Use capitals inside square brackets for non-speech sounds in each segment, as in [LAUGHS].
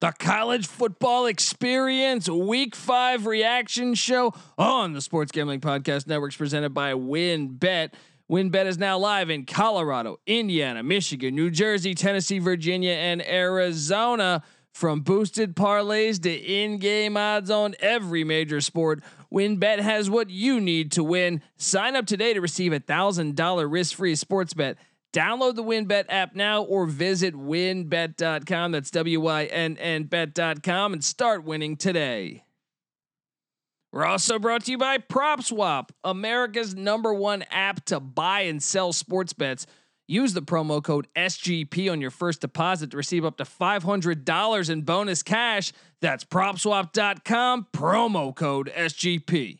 the college football experience week five reaction show on the Sports Gambling Podcast Networks presented by WynnBET. WynnBET is now live in Colorado, Indiana, Michigan, New Jersey, Tennessee, Virginia, and Arizona. From boosted parlays to in-game odds on every major sport, WynnBET has what you need to win. Sign up today to receive a thousand dollar risk-free sports bet. Download the WynnBET app now or visit wynnbet.com. That's W Y N N bet.com and start winning today. We're also brought to you by PropSwap, America's number one app to buy and sell sports bets. Use the promo code SGP on your first deposit to receive up to $500 in bonus cash. That's propswap.com, promo code SGP.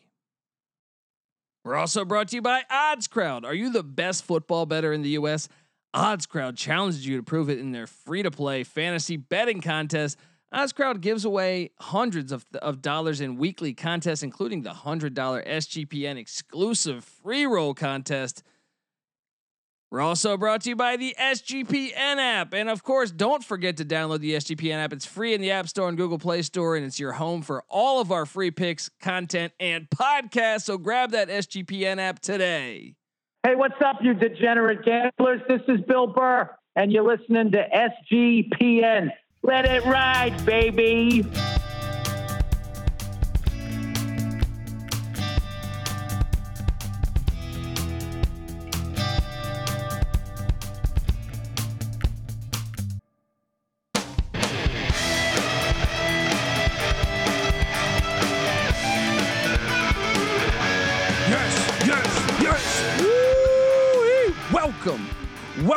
We're also brought to you by Odds Crowd. Are you the best football bettor in the US? Odds Crowd challenges you to prove it in their free to play fantasy betting contest. Odds Crowd gives away hundreds of, of dollars in weekly contests, including the $100 SGPN exclusive free roll contest. We're also brought to you by the SGPN app. And of course, don't forget to download the SGPN app. It's free in the App Store and Google Play Store, and it's your home for all of our free picks, content, and podcasts. So grab that SGPN app today. Hey, what's up, you degenerate gamblers? This is Bill Burr, and you're listening to SGPN. Let it ride, baby.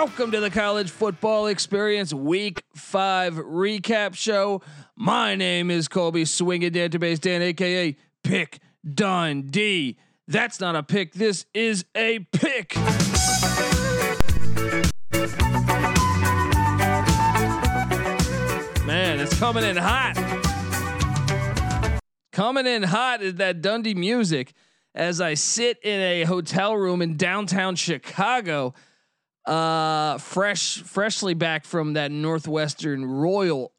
Welcome to the college football experience week five recap show. My name is Colby Swinging Database Dan, aka Pick Dundee. That's not a pick, this is a pick. Man, it's coming in hot. Coming in hot is that Dundee music as I sit in a hotel room in downtown Chicago, uh, fresh, freshly back from that Northwestern Royal,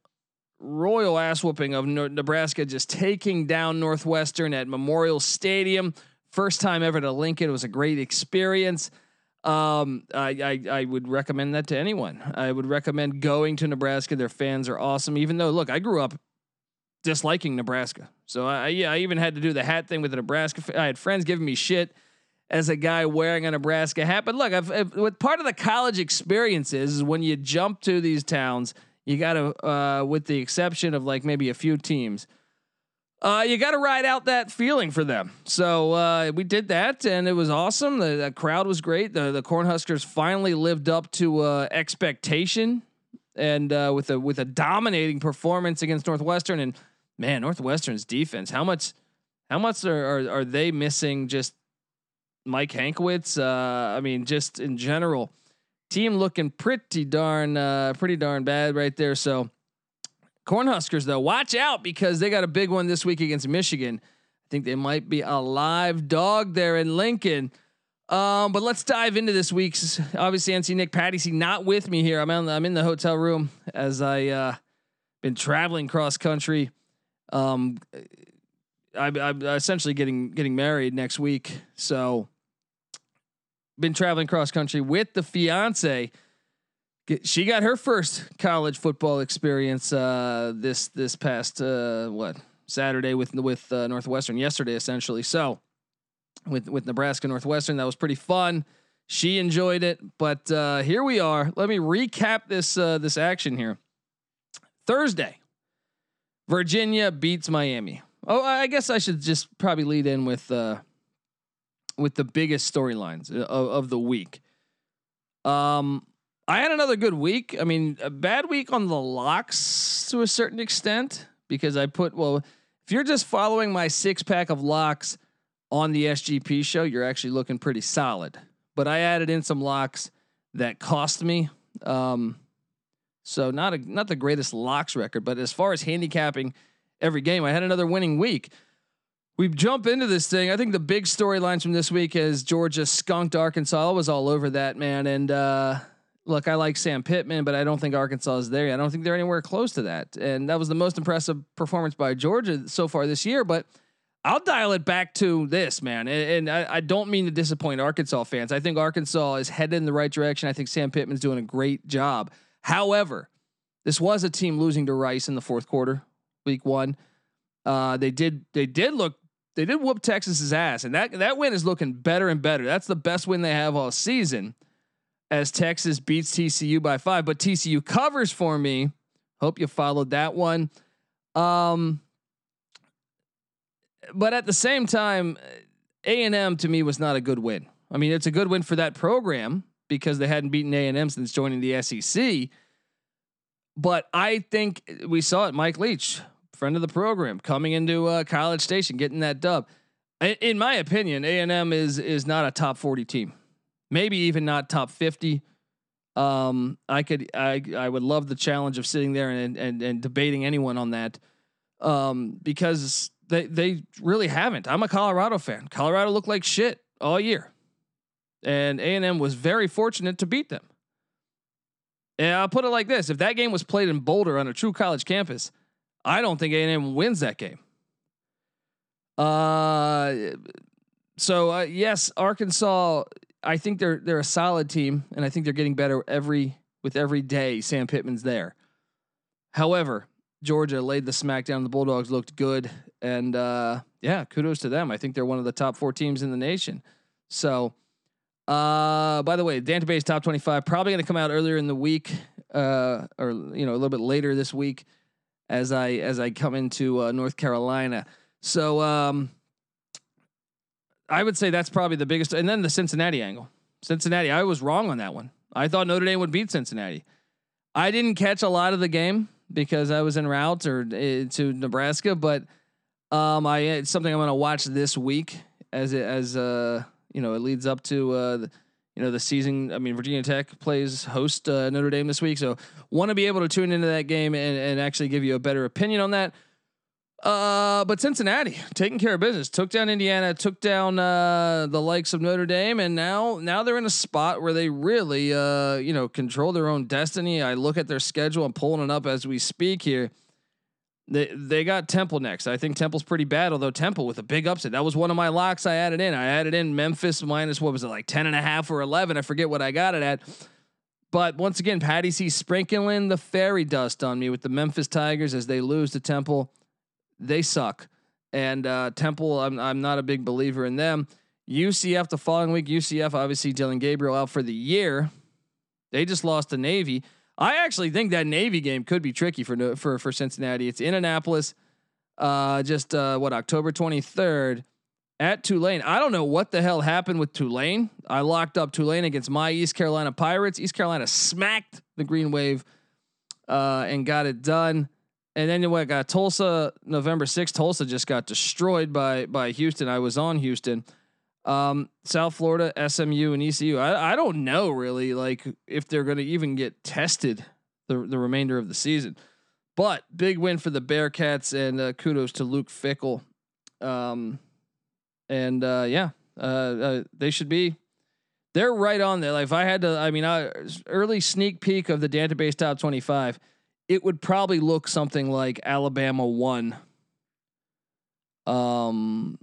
Royal ass whooping of Nebraska, just taking down Northwestern at Memorial Stadium. First time ever to Lincoln. It was a great experience. Um, I, I I would recommend that to anyone. I would recommend going to Nebraska. Their fans are awesome. Even though, look, I grew up disliking Nebraska. So I yeah, I even had to do the hat thing with the Nebraska. I had friends giving me shit as a guy wearing a Nebraska hat. But look, I've, I've, what part of the college experience is, is when you jump to these towns, you got to, uh, with the exception of like maybe a few teams, uh, you got to ride out that feeling for them. So uh, we did that, and it was awesome. The, the crowd was great. The the Cornhuskers finally lived up to uh, expectation, and uh, with a with a dominating performance against Northwestern. And man, Northwestern's defense. How much how much are are, are they missing? Just Mike Hankwitz. Uh, I mean, just in general, team looking pretty darn uh, pretty darn bad right there. So. Cornhuskers, though, watch out because they got a big one this week against Michigan. I think they might be a live dog there in Lincoln. Um, but let's dive into this week's. Obviously, NC Nick Patty not with me here. I'm on, I'm in the hotel room as I uh, been traveling cross country. Um, I, I'm essentially getting getting married next week, so been traveling cross country with the fiance. She got her first college football experience uh, this this past uh, what Saturday with with uh, Northwestern yesterday essentially. So with with Nebraska Northwestern that was pretty fun. She enjoyed it, but uh, here we are. Let me recap this uh, this action here. Thursday, Virginia beats Miami. Oh, I guess I should just probably lead in with uh, with the biggest storylines of, of the week. Um, I had another good week. I mean, a bad week on the locks to a certain extent because I put well, if you're just following my six pack of locks on the SGP show, you're actually looking pretty solid. But I added in some locks that cost me. Um, so not a not the greatest locks record, but as far as handicapping every game, I had another winning week. We jump into this thing. I think the big storylines from this week is Georgia skunked Arkansas. I was all over that man, and uh, look, I like Sam Pittman, but I don't think Arkansas is there. I don't think they're anywhere close to that. And that was the most impressive performance by Georgia so far this year. But I'll dial it back to this, man. And, and I, I, don't mean to disappoint Arkansas fans. I think Arkansas is headed in the right direction. I think Sam Pittman's doing a great job. However, this was a team losing to Rice in the fourth quarter, week one. Uh, they did they did look they did whoop Texas's ass, and that that win is looking better and better. That's the best win they have all season, as Texas beats TCU by five. But TCU covers for me. Hope you followed that one. Um, but at the same time, A and M to me was not a good win. I mean, it's a good win for that program because they hadn't beaten A and M since joining the SEC. But I think we saw it. Mike Leach, friend of the program, coming into uh, College Station, getting that dub. In my opinion, A and M is is not a top forty team, maybe even not top fifty. Um, I could I I would love the challenge of sitting there and and and debating anyone on that, um, because they they really haven't. I'm a Colorado fan. Colorado looked like shit all year, and A and M was very fortunate to beat them. And I'll put it like this: if that game was played in Boulder on a true college campus, I don't think A&M wins that game. Uh, so uh, yes, Arkansas. I think they're they're a solid team, and I think they're getting better every with every day. Sam Pittman's there. However, Georgia laid the smackdown. The Bulldogs looked good, and uh, yeah, kudos to them. I think they're one of the top four teams in the nation. So uh, by the way, database top 25 probably going to come out earlier in the week, uh, or you know a little bit later this week, as I as I come into uh, North Carolina. So um, I would say that's probably the biggest, and then the Cincinnati angle. Cincinnati, I was wrong on that one. I thought Notre Dame would beat Cincinnati. I didn't catch a lot of the game because I was en route or uh, to Nebraska, but um, I it's something I'm going to watch this week as it, as uh you know, it leads up to uh, the, you know the season. I mean, Virginia Tech plays host uh, Notre Dame this week, so want to be able to tune into that game and, and actually give you a better opinion on that. Uh, but Cincinnati taking care of business, took down Indiana, took down uh, the likes of Notre Dame, and now now they're in a spot where they really uh, you know control their own destiny. I look at their schedule, I'm pulling it up as we speak here. They they got Temple next. I think Temple's pretty bad, although Temple with a big upset. That was one of my locks I added in. I added in Memphis minus what was it like 10 and a half or 11. I forget what I got it at. But once again, Patty C sprinkling the fairy dust on me with the Memphis Tigers as they lose to Temple. They suck. And uh, Temple, I'm I'm not a big believer in them. UCF the following week, UCF obviously Dillon Gabriel out for the year. They just lost to Navy. I actually think that Navy game could be tricky for for for Cincinnati. It's in Annapolis, uh, just uh, what October 23rd at Tulane. I don't know what the hell happened with Tulane. I locked up Tulane against my East Carolina Pirates. East Carolina smacked the Green Wave uh, and got it done. And then what got Tulsa November 6th. Tulsa just got destroyed by by Houston. I was on Houston. Um, South Florida, SMU, and ECU. I, I don't know really like if they're going to even get tested the the remainder of the season. But big win for the Bearcats, and uh, kudos to Luke Fickell. Um, and uh, yeah, uh, uh, they should be. They're right on there. Like if I had to, I mean, I, early sneak peek of the database top twenty-five, it would probably look something like Alabama one. Um,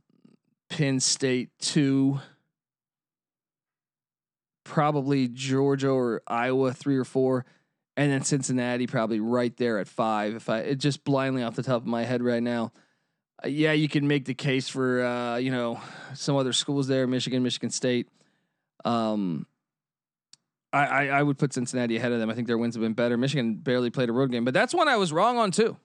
Penn State two, probably Georgia or Iowa three or four, and then Cincinnati probably right there at five. If I just blindly off the top of my head right now, uh, yeah, you can make the case for uh, you know some other schools there, Michigan, Michigan State. Um, I, I, I would put Cincinnati ahead of them. I think their wins have been better. Michigan barely played a road game, but that's one I was wrong on too.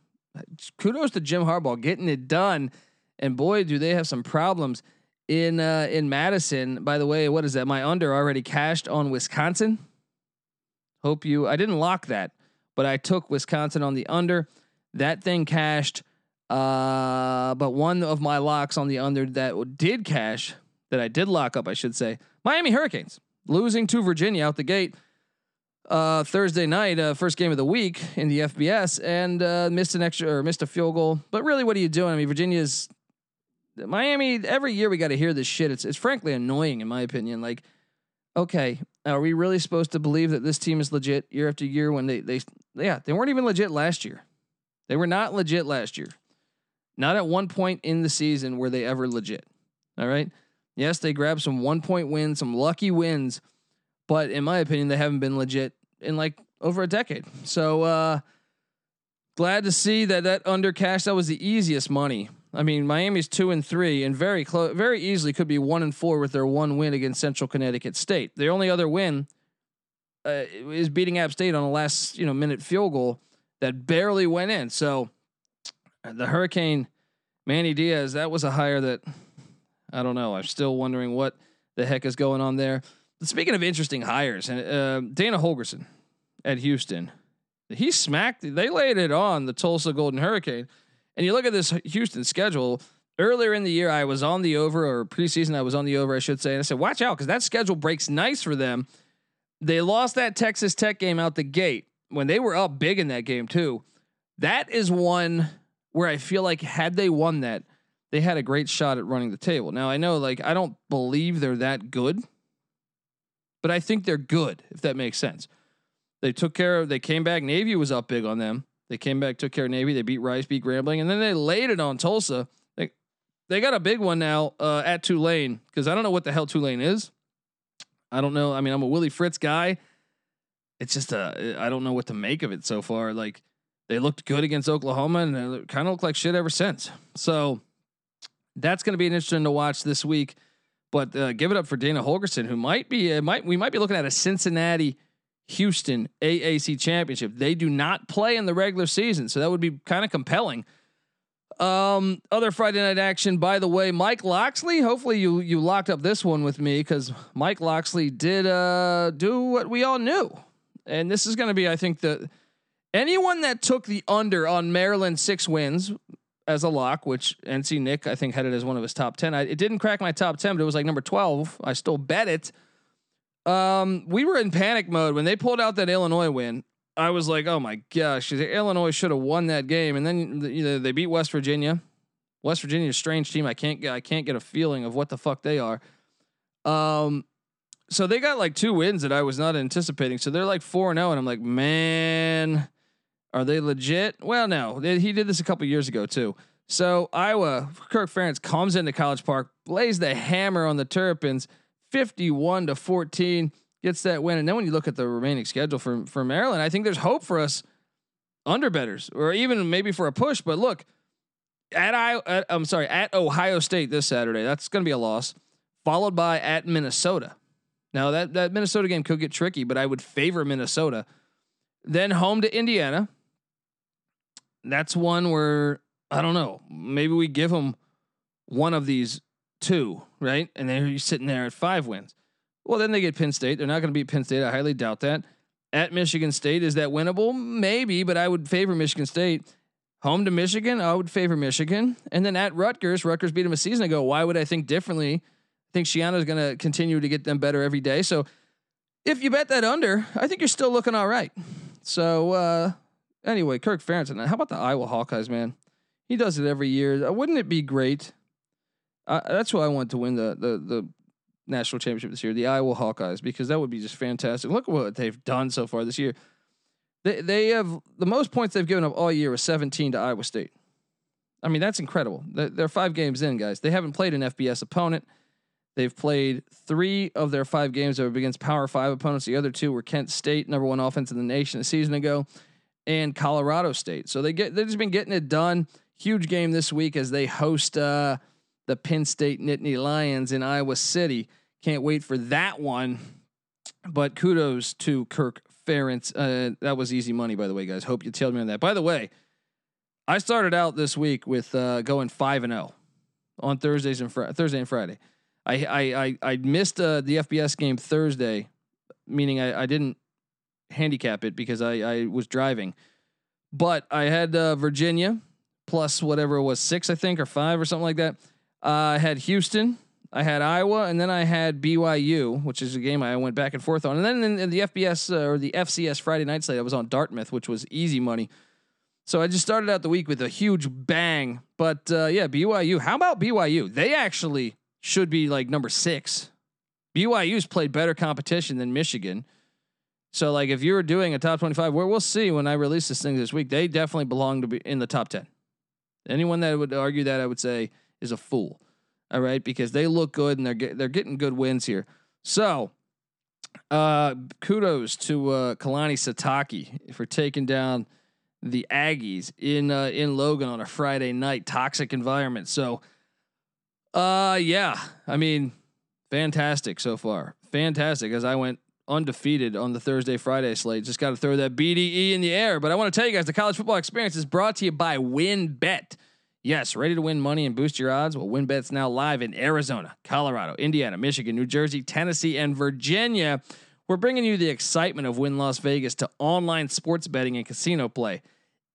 Kudos to Jim Harbaugh getting it done and boy, do they have some problems in uh, in Madison. By the way, what is that? My under already cashed on Wisconsin. Hope you. I didn't lock that, but I took Wisconsin on the under. That thing cashed. Uh, but one of my locks on the under that did cash, that I did lock up, I should say, Miami Hurricanes losing to Virginia out the gate uh, Thursday night, uh, first game of the week in the FBS, and uh, missed an extra or missed a field goal. But really, what are you doing? I mean, Virginia's Miami, every year we got to hear this shit. It's it's frankly annoying in my opinion. Like, okay, Are we really supposed to believe that this team is legit year after year when they they yeah they weren't even legit last year. They were not legit last year. Not at one point in the season were they ever legit. All right. Yes, they grabbed some one point wins, some lucky wins, but in my opinion, they haven't been legit in like over a decade. So uh glad to see that that under cash that was the easiest money. I mean, Miami's two and three, and very close, very easily could be one and four with their one win against Central Connecticut State. Their only other win uh, is beating App State on a last you know minute field goal that barely went in. So the Hurricane Manny Diaz, that was a hire that I don't know. I'm still wondering what the heck is going on there. But speaking of interesting hires, and uh, Dana Holgorsen at Houston, he smacked. They laid it on the Tulsa Golden Hurricane. And you look at this Houston schedule. Earlier in the year, I was on the over, or preseason, I was on the over, I should say. And I said, watch out, because that schedule breaks nice for them. They lost that Texas Tech game out the gate when they were up big in that game, too. That is one where I feel like had they won that, they had a great shot at running the table. Now, I know, like, I don't believe they're that good, but I think they're good, if that makes sense. They took care of, they came back. Navy was up big on them. They came back, took care of Navy. They beat Rice, beat Grambling, and then they laid it on Tulsa. They they got a big one now uh, at Tulane because I don't know what the hell Tulane is. I don't know. I mean, I'm a Willie Fritz guy. It's just a I don't know what to make of it so far. Like they looked good against Oklahoma and they kind of look like shit ever since. So that's going to be interesting to watch this week. But uh, give it up for Dana Holgorsen, who might be uh, might we might be looking at a Cincinnati Houston AAC championship. They do not play in the regular season, so that would be kind of compelling. Um, other Friday night action, by the way, Mike Locksley. Hopefully you you locked up this one with me because Mike Locksley did uh do what we all knew, and this is going to be, I think, the anyone that took the under on Maryland six wins as a lock, which NC Nick I think had it as one of his top ten. I, it didn't crack my top ten, but it was like number twelve. I still bet it. Um, we were in panic mode when they pulled out that Illinois win. I was like, oh my gosh, Illinois should have won that game, and then you know, they beat West Virginia. West Virginia, a strange team. I can't get I can't get a feeling of what the fuck they are. Um, so they got like two wins that I was not anticipating. So they're like four and zero, oh, and I'm like, man, are they legit? Well, no, they, he did this a couple years ago too. So Iowa, Kirk Ferentz comes into College Park, lays the hammer on the Terrapins 51 to 14 gets that win. And then when you look at the remaining schedule for for Maryland, I think there's hope for us underbetters or even maybe for a push. But look, at I at, I'm sorry, at Ohio State this Saturday. That's going to be a loss. Followed by at Minnesota. Now that that Minnesota game could get tricky, but I would favor Minnesota. Then home to Indiana. That's one where I don't know. Maybe we give them one of these two, right? And then you're sitting there at five wins. Well, then they get Penn State. They're not going to beat Penn State. I highly doubt that. At Michigan State, is that winnable? Maybe, but I would favor Michigan State. Home to Michigan, I would favor Michigan. And then at Rutgers, Rutgers beat them a season ago. Why would I think differently? I think Schiano is going to continue to get them better every day. So if you bet that under, I think you're still looking all right. So uh, anyway, Kirk Ferentz. and How about the Iowa Hawkeyes, man? He does it every year. Wouldn't it be great that's why I want to win the, the the national championship this year, the Iowa Hawkeyes, because that would be just fantastic. Look what they've done so far this year. They they have the most points they've given up all year was 17 to Iowa State. I mean, that's incredible. They're five games in, guys. They haven't played an FBS opponent. They've played three of their five games that against Power Five opponents. The other two were Kent State, number one offense in the nation a season ago, and Colorado State. So they get they've just been getting it done. Huge game this week as they host uh, the Penn State Nittany Lions in Iowa City. Can't wait for that one. But kudos to Kirk Ferentz. Uh, that was easy money, by the way, guys. Hope you tailed me on that. By the way, I started out this week with uh, going five and zero oh on Thursdays and fr- Thursday and Friday. I I I, I missed uh, the FBS game Thursday, meaning I, I didn't handicap it because I I was driving, but I had uh, Virginia plus whatever it was six I think or five or something like that. Uh, I had Houston, I had Iowa, and then I had BYU, which is a game I went back and forth on. And then in, in the FBS uh, or the FCS Friday night slate, I was on Dartmouth, which was easy money. So I just started out the week with a huge bang. But uh, yeah, BYU. How about BYU? They actually should be like number six BYU's played better competition than Michigan. So like if you were doing a top 25, where we'll see when I release this thing this week, they definitely belong to be in the top 10. Anyone that would argue that I would say is a fool. All right, because they look good and they're get, they're getting good wins here. So, uh, kudos to uh, Kalani Sitake for taking down the Aggies in uh, in Logan on a Friday night. Toxic environment. So, uh, yeah, I mean, fantastic so far. Fantastic as I went undefeated on the Thursday Friday slate. Just got to throw that BDE in the air. But I want to tell you guys the college football experience is brought to you by WynnBET. Yes, ready to win money and boost your odds? Well, WynnBET's now live in Arizona, Colorado, Indiana, Michigan, New Jersey, Tennessee, and Virginia. We're bringing you the excitement of Wynn Las Vegas to online sports betting and casino play.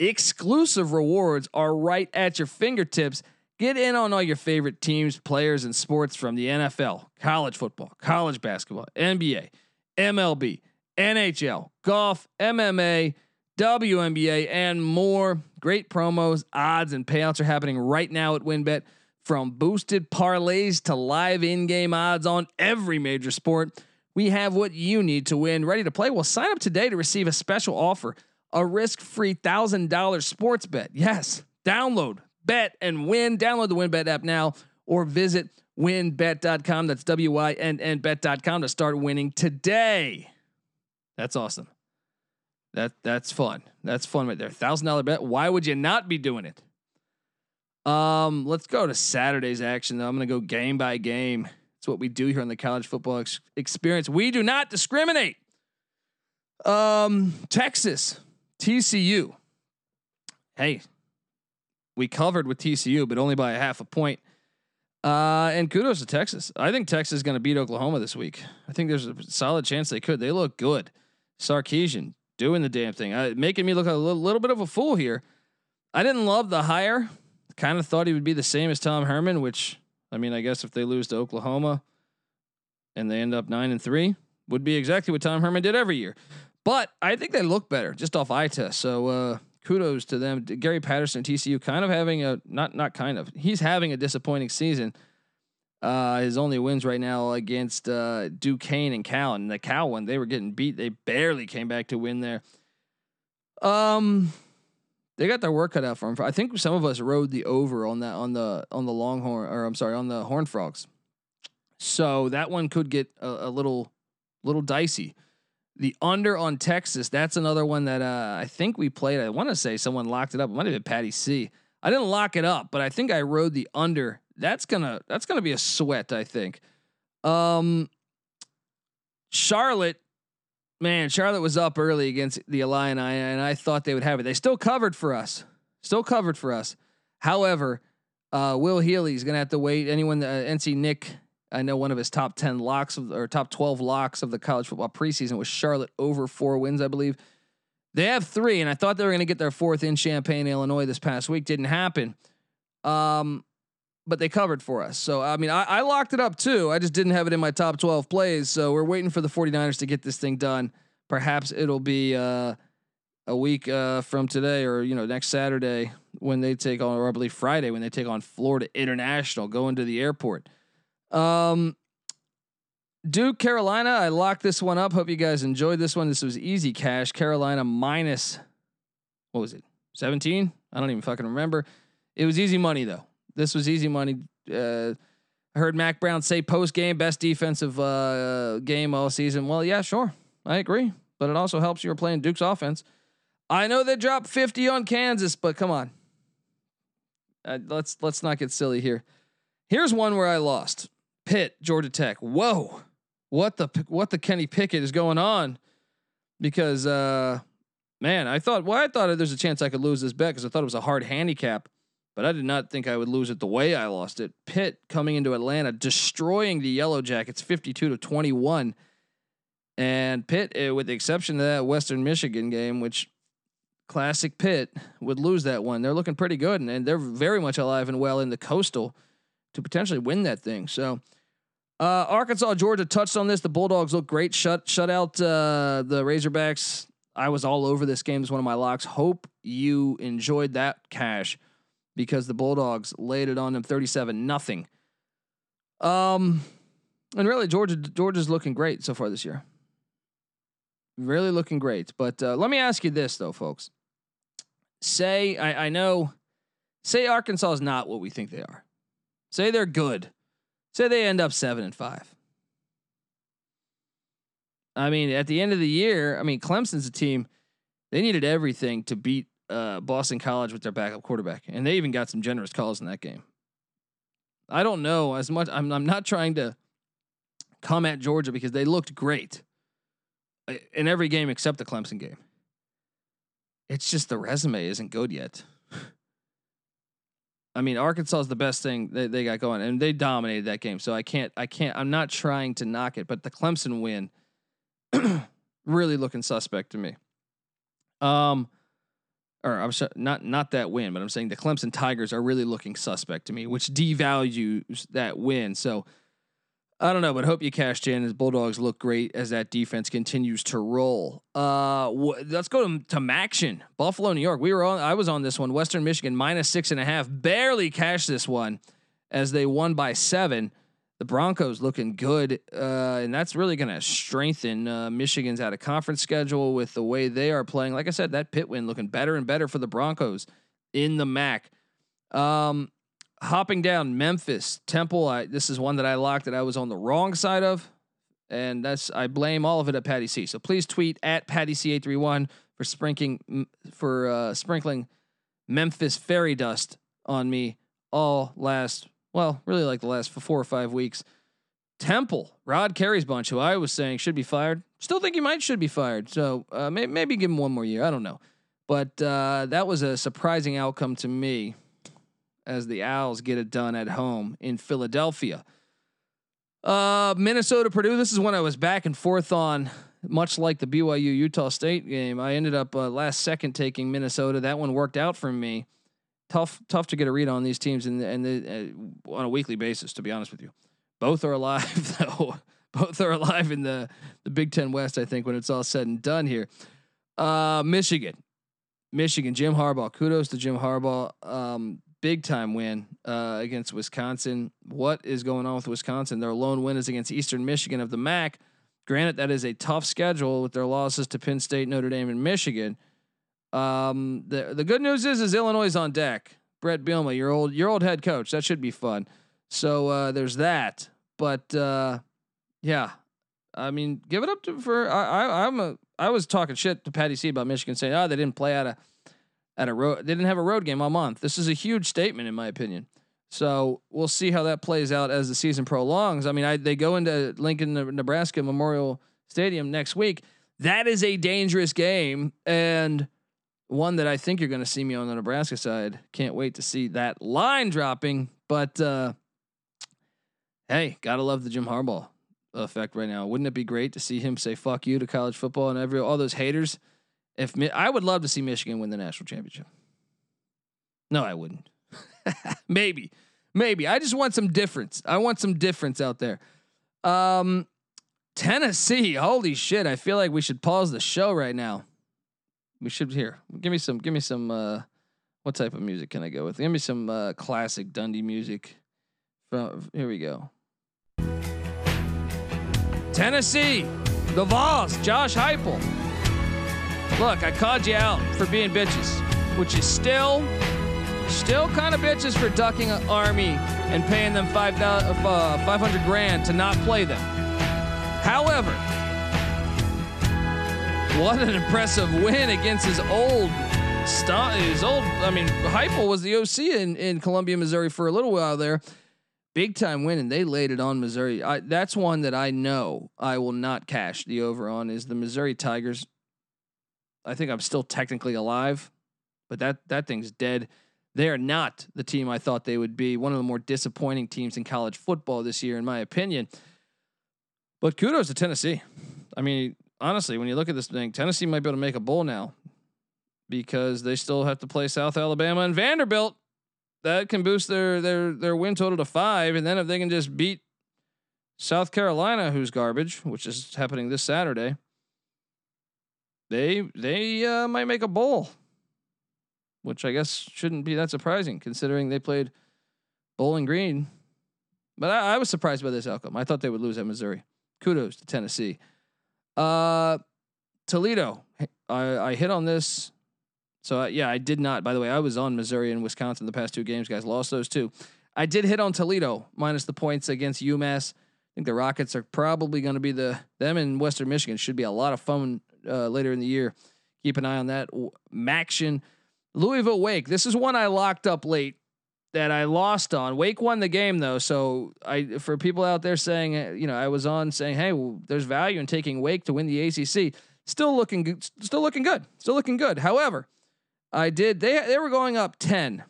Exclusive rewards are right at your fingertips. Get in on all your favorite teams, players, and sports from the NFL, college football, college basketball, NBA, MLB, NHL, golf, MMA, WNBA, and more. Great promos, odds, and payouts are happening right now at WynnBET. From boosted parlays to live in game odds on every major sport, we have what you need to win. Ready to play? Well, sign up today to receive a special offer a risk free $1,000 sports bet. Yes, download, bet, and win. Download the WynnBET app now or visit wynnbet.com. That's W Y N N bet.com to start winning today. That's awesome. That that's fun. That's fun right there. Thousand dollar bet. Why would you not be doing it? Um, let's go to Saturday's action. Though I'm going to go game by game. It's what we do here on the college football ex- experience. We do not discriminate. Um, Texas, TCU. Hey, we covered with TCU, but only by a half a point. Uh, and kudos to Texas. I think Texas is going to beat Oklahoma this week. I think there's a solid chance they could. They look good. Sarkisian doing the damn thing, uh, making me look a little, little bit of a fool here. I didn't love the hire. Kind of thought he would be the same as Tom Herman, which I mean, I guess if they lose to Oklahoma and they end up nine and three, would be exactly what Tom Herman did every year. But I think they look better just off eye test. So uh, kudos to them. Gary Patterson, TCU, kind of having a not not kind of he's having a disappointing season. Uh, his only wins right now against uh, Duquesne and Cal, and the Cal one they were getting beat. They barely came back to win there. Um, they got their work cut out for them. I think some of us rode the over on that on the on the Longhorn, or I'm sorry, on the Horn Frogs. So that one could get a, a little little dicey. The under on Texas, that's another one that uh, I think we played. I want to say someone locked it up. It might have been Patty C. I didn't lock it up, but I think I rode the under. That's gonna that's gonna be a sweat. I think. Um, Charlotte, man, Charlotte was up early against the Illini, and I thought they would have it. They still covered for us. Still covered for us. However, uh, Will Healy's gonna have to wait. Anyone, uh, NC Nick I know one of his top 10 locks of, or top 12 locks of the college football preseason was Charlotte over four wins, I believe. They have three, and I thought they were to get their fourth in Champaign, Illinois this past week. Didn't happen. Um, but they covered for us. So, I mean, I, I, locked it up too. I just didn't have it in my top 12 plays. So, we're waiting for the 49ers to get this thing done. Perhaps it'll be uh, a week uh, from today or, you know, next Saturday when they take on, or I believe Friday when they take on Florida International, going to the airport. Um, Duke Carolina. I locked this one up. Hope you guys enjoyed this one. This was easy cash. Carolina minus what was it? 17? I don't even fucking remember. It was easy money though. This was easy money. Uh, I heard Mack Brown say post game best defensive uh, game all season. Well, yeah, sure. I agree, but it also helps you are playing Duke's offense. I know they dropped 50 on Kansas, but come on. Uh, let's let's not get silly here. Here's one where I lost. Pitt, Georgia Tech. Whoa, what the what the Kenny Pickett is going on? Because uh, man, I thought well, I thought there's a chance I could lose this bet because I thought it was a hard handicap, but I did not think I would lose it the way I lost it. Pitt coming into Atlanta, destroying the Yellow Jackets, 52 to 21. And Pitt, uh, with the exception of that Western Michigan game, which classic Pitt would lose that one. They're looking pretty good, and, and they're very much alive and well in the coastal to potentially win that thing. So uh, Arkansas, Georgia touched on this. The Bulldogs look great. Shut shut out uh, the Razorbacks. I was all over this game as one of my locks. Hope you enjoyed that cash because the Bulldogs laid it on them 37 nothing. Um and really, Georgia Georgia's looking great so far this year. Really looking great. But uh, let me ask you this though, folks. Say I, I know, say Arkansas is not what we think they are. Say they're good. Say they end up seven and five. I mean, at the end of the year, I mean, Clemson's a team. They needed everything to beat uh, Boston College with their backup quarterback, and they even got some generous calls in that game. I don't know as much. I'm I'm not trying to come at Georgia because they looked great uh, in every game except the Clemson game. It's just the resume isn't good yet. [SIGHS] I mean, Arkansas is the best thing they, they got going, and they dominated that game. So I can't, I can't, I'm not trying to knock it, but the Clemson win, [CLEARS THROAT] really looking suspect to me. Um, or I'm sorry, not not that win, but I'm saying the Clemson Tigers are really looking suspect to me, which devalues that win. So I don't know, but hope you cashed in. As Bulldogs look great as that defense continues to roll. Uh, let's go to, to Maction, Buffalo, New York. We were on. I was on this one. Western Michigan minus six and a half. Barely cashed this one as they won by seven. The Broncos looking good, uh, and that's really going to strengthen uh, Michigan's out of conference schedule with the way they are playing. Like I said, that Pitt win looking better and better for the Broncos in the MAC. Um, hopping down Memphis Temple. I, this is one that I locked that I was on the wrong side of, and that's I blame all of it at Patty C. So please tweet at Patty C eight three one for sprinkling for uh, sprinkling Memphis fairy dust on me all last well really like the last four or five weeks. Temple Rod Carey's bunch, who I was saying should be fired, still think he might should be fired. So uh, maybe, maybe give him one more year. I don't know, but uh, that was a surprising outcome to me as the Owls get it done at home in Philadelphia. Uh, Minnesota Purdue. This is one I was back and forth on, much like the BYU Utah State game. I ended up uh, last second taking Minnesota. That one worked out for me. Tough, tough to get a read on these teams and and uh, on a weekly basis. To be honest with you, both are alive [LAUGHS] though. both are alive in the the Big Ten West. I think when it's all said and done here. Uh, Michigan, Michigan, Jim Harbaugh. Kudos to Jim Harbaugh. Um, big time win uh, against Wisconsin. What is going on with Wisconsin? Their lone win is against Eastern Michigan of the MAC. Granted, that is a tough schedule with their losses to Penn State, Notre Dame, and Michigan. Um, the the good news is is Illinois is on deck. Bret Bielema, your old your old head coach. That should be fun. So uh, there's that. But uh, yeah, I mean, give it up to for I, I I'm a I was talking shit to Patty C about Michigan saying oh they didn't play out of at a road. They didn't have a road game all month. This is a huge statement in my opinion. So we'll see how that plays out as the season prolongs. I mean, I, they go into Lincoln, Nebraska Memorial Stadium next week. That is a dangerous game and one that I think you're going to see me on the Nebraska side. Can't wait to see that line dropping. But uh, hey, gotta love the Jim Harbaugh effect right now. Wouldn't it be great to see him say "fuck you" to college football and every all those haters? If I would love to see Michigan win the national championship. No, I wouldn't. [LAUGHS] maybe, maybe. I just want some difference. I want some difference out there. Um, Tennessee. Holy shit! I feel like we should pause the show right now. We should here. Give me some. Give me some. Uh, what type of music can I go with? Give me some uh, classic Dundee music. From here we go. Tennessee, the Vols, Josh Heupel. Look, I called you out for being bitches, which is still, still kind of bitches for ducking an army and paying them five uh, 500 grand to not play them. However, what an impressive win against his old his old I mean Heupel was the OC in in Columbia, Missouri for a little while there. Big time win and they laid it on Missouri. I, that's one that I know I will not cash the over on is the Missouri Tigers I think I'm still technically alive, but that that thing's dead. They are not the team I thought they would be. One of the more disappointing teams in college football this year, in my opinion. But kudos to Tennessee. I mean, honestly, when you look at this thing, Tennessee might be able to make a bowl now because they still have to play South Alabama and Vanderbilt. That can boost their their their win total to five, and then if they can just beat South Carolina, who's garbage, which is happening this Saturday, they they uh, might make a bowl, which I guess shouldn't be that surprising considering they played Bowling Green But I, I, was surprised by this outcome. I thought they would lose at Missouri. Kudos to Tennessee. Uh, Toledo. I, I hit on this. So uh, yeah, I did not. By the way, I was on Missouri and Wisconsin the past two games. Guys lost those two. I did hit on Toledo minus the points against UMass. I think the Rockets are probably going to be the them in Western Michigan should be a lot of fun uh, later in the year. Keep an eye on that. Maction, Louisville Wake. This is one I locked up late that I lost on. Wake won the game though, so I for people out there saying, uh, you know, I was on saying, hey, well, there's value in taking Wake to win the ACC. Still looking good. Still looking good. Still looking good. However, I did. They they were going up ten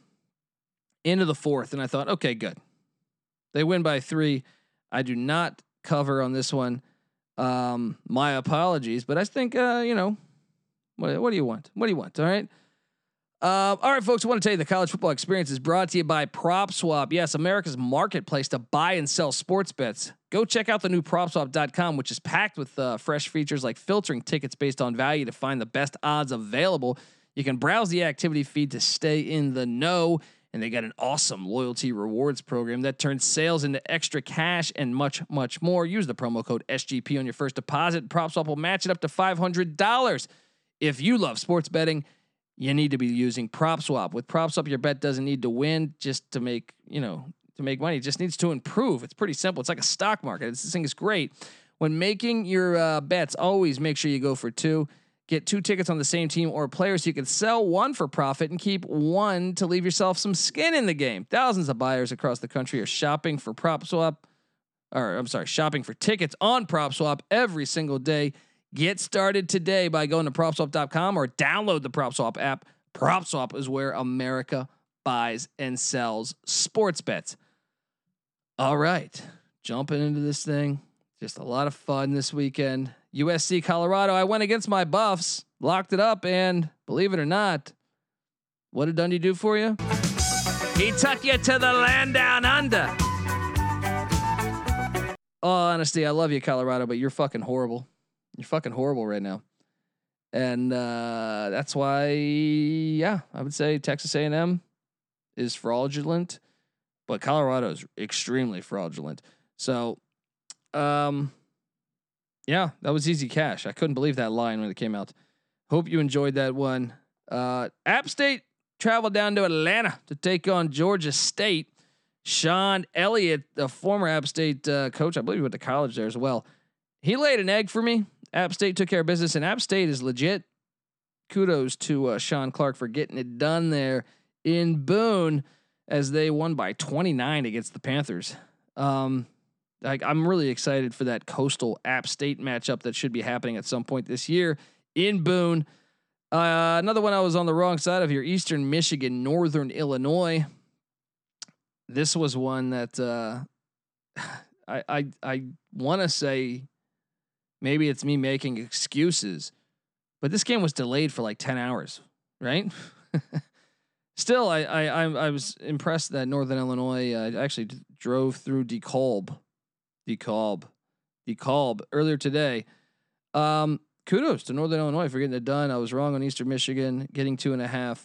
into the fourth, and I thought, okay, good. They win by three. I do not cover on this one. Um, my apologies, but I think uh, you know, what what do you want? What do you want? All right. Uh, all right, folks. I want to tell you the college football experience is brought to you by PropSwap. Yes, America's marketplace to buy and sell sports bets. Go check out the new PropSwap.com, which is packed with uh, fresh features like filtering tickets based on value to find the best odds available. You can browse the activity feed to stay in the know and they got an awesome loyalty rewards program that turns sales into extra cash and much, much more. Use the promo code SGP on your first deposit. PropSwap will match it up to $500. If you love sports betting, you need to be using PropSwap. With PropSwap, your bet doesn't need to win just to make, you know, to make money. It just needs to improve. It's pretty simple. It's like a stock market. This thing is great. When making your uh, bets, always make sure you go for two. Get two tickets on the same team or player so you can sell one for profit and keep one to leave yourself some skin in the game. Thousands of buyers across the country are shopping for PropSwap, or I'm sorry, shopping for tickets on PropSwap every single day. Get started today by going to PropSwap.com or download the PropSwap app. PropSwap is where America buys and sells sports bets. All right, jumping into this thing. Just a lot of fun this weekend. USC Colorado. I went against my Buffs, locked it up, and believe it or not, what did Dundee do for you? He took you to the land down under. Oh, honesty, I love you, Colorado, but you're fucking horrible. You're fucking horrible right now, and uh, that's why, yeah, I would say Texas A&M is fraudulent, but Colorado is extremely fraudulent. So, um, yeah, that was easy cash. I couldn't believe that line when it came out. Hope you enjoyed that one. Uh, App State traveled down to Atlanta to take on Georgia State. Shawn Elliott, the former App State uh, coach, I believe he went to college there as well. He laid an egg for me. App State took care of business, and App State is legit. Kudos to uh, Shawn Clark for getting it done there in Boone as they won by 29 against the Panthers. Um, like I'm really excited for that Coastal App State matchup that should be happening at some point this year in Boone. Uh, another one I was on the wrong side of here: Eastern Michigan, Northern Illinois. This was one that uh, [SIGHS] I I I want to say maybe it's me making excuses, but this game was delayed for like ten hours, right? [LAUGHS] Still, I I I was impressed that Northern Illinois uh, actually drove through DeKalb DeKalb, DeKalb earlier today. Um, kudos to Northern Illinois for getting it done. I was wrong on Eastern Michigan, getting two and a half.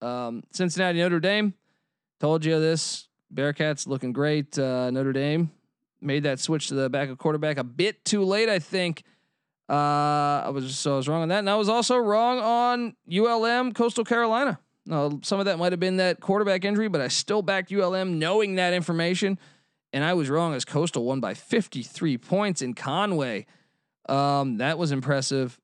Um, Cincinnati Notre Dame, told you this. Bearcats looking great. Uh, Notre Dame made that switch to the backup quarterback a bit too late, I think. Uh, I was so I was wrong on that, and I was also wrong on ULM Coastal Carolina. Uh, some of that might have been that quarterback injury, but I still backed ULM knowing that information and I was wrong as Coastal won by 53 points in Conway. Um, that was impressive.